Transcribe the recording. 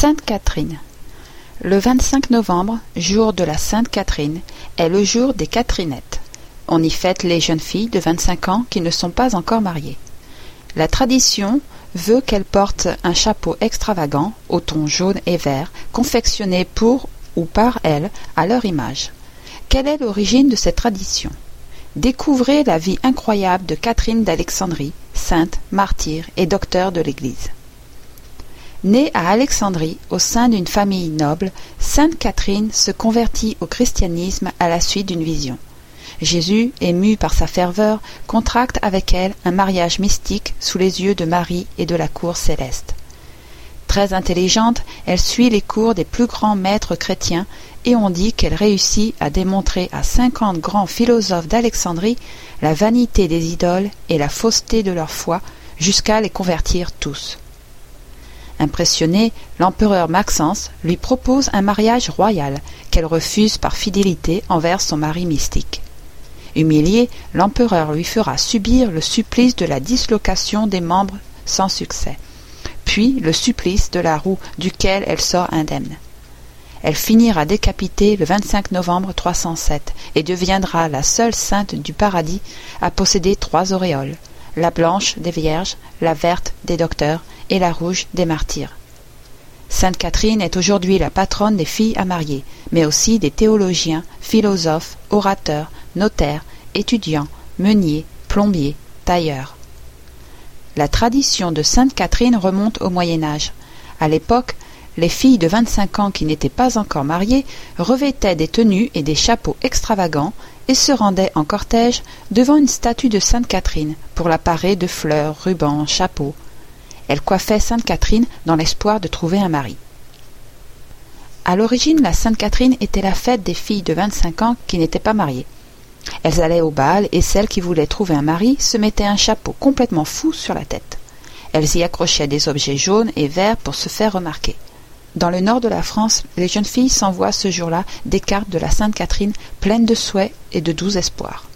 Sainte Catherine. Le 25 novembre, jour de la Sainte Catherine, est le jour des Catherinettes. On y fête les jeunes filles de 25 ans qui ne sont pas encore mariées. La tradition veut qu'elles portent un chapeau extravagant au ton jaune et vert, confectionné pour ou par elles à leur image. Quelle est l'origine de cette tradition? Découvrez la vie incroyable de Catherine d'Alexandrie, sainte, martyre et docteur de l'Église. Née à Alexandrie au sein d'une famille noble, sainte Catherine se convertit au christianisme à la suite d'une vision. Jésus, ému par sa ferveur, contracte avec elle un mariage mystique sous les yeux de Marie et de la cour céleste. Très intelligente, elle suit les cours des plus grands maîtres chrétiens et on dit qu'elle réussit à démontrer à cinquante grands philosophes d'Alexandrie la vanité des idoles et la fausseté de leur foi jusqu'à les convertir tous. Impressionné, l'empereur Maxence lui propose un mariage royal qu'elle refuse par fidélité envers son mari mystique. Humilié, l'empereur lui fera subir le supplice de la dislocation des membres sans succès, puis le supplice de la roue duquel elle sort indemne. Elle finira décapitée le 25 novembre 307 et deviendra la seule sainte du paradis à posséder trois auréoles, la blanche des vierges, la verte des docteurs et la rouge des martyrs. Sainte Catherine est aujourd'hui la patronne des filles à marier, mais aussi des théologiens, philosophes, orateurs, notaires, étudiants, meuniers, plombiers, tailleurs. La tradition de Sainte Catherine remonte au Moyen Âge. À l'époque, les filles de vingt-cinq ans qui n'étaient pas encore mariées revêtaient des tenues et des chapeaux extravagants et se rendaient en cortège devant une statue de Sainte Catherine pour la parer de fleurs, rubans, chapeaux. Elle coiffait Sainte Catherine dans l'espoir de trouver un mari. À l'origine, la Sainte Catherine était la fête des filles de vingt-cinq ans qui n'étaient pas mariées. Elles allaient au bal et celles qui voulaient trouver un mari se mettaient un chapeau complètement fou sur la tête. Elles y accrochaient des objets jaunes et verts pour se faire remarquer. Dans le nord de la France, les jeunes filles s'envoient ce jour-là des cartes de la Sainte Catherine pleines de souhaits et de doux espoirs.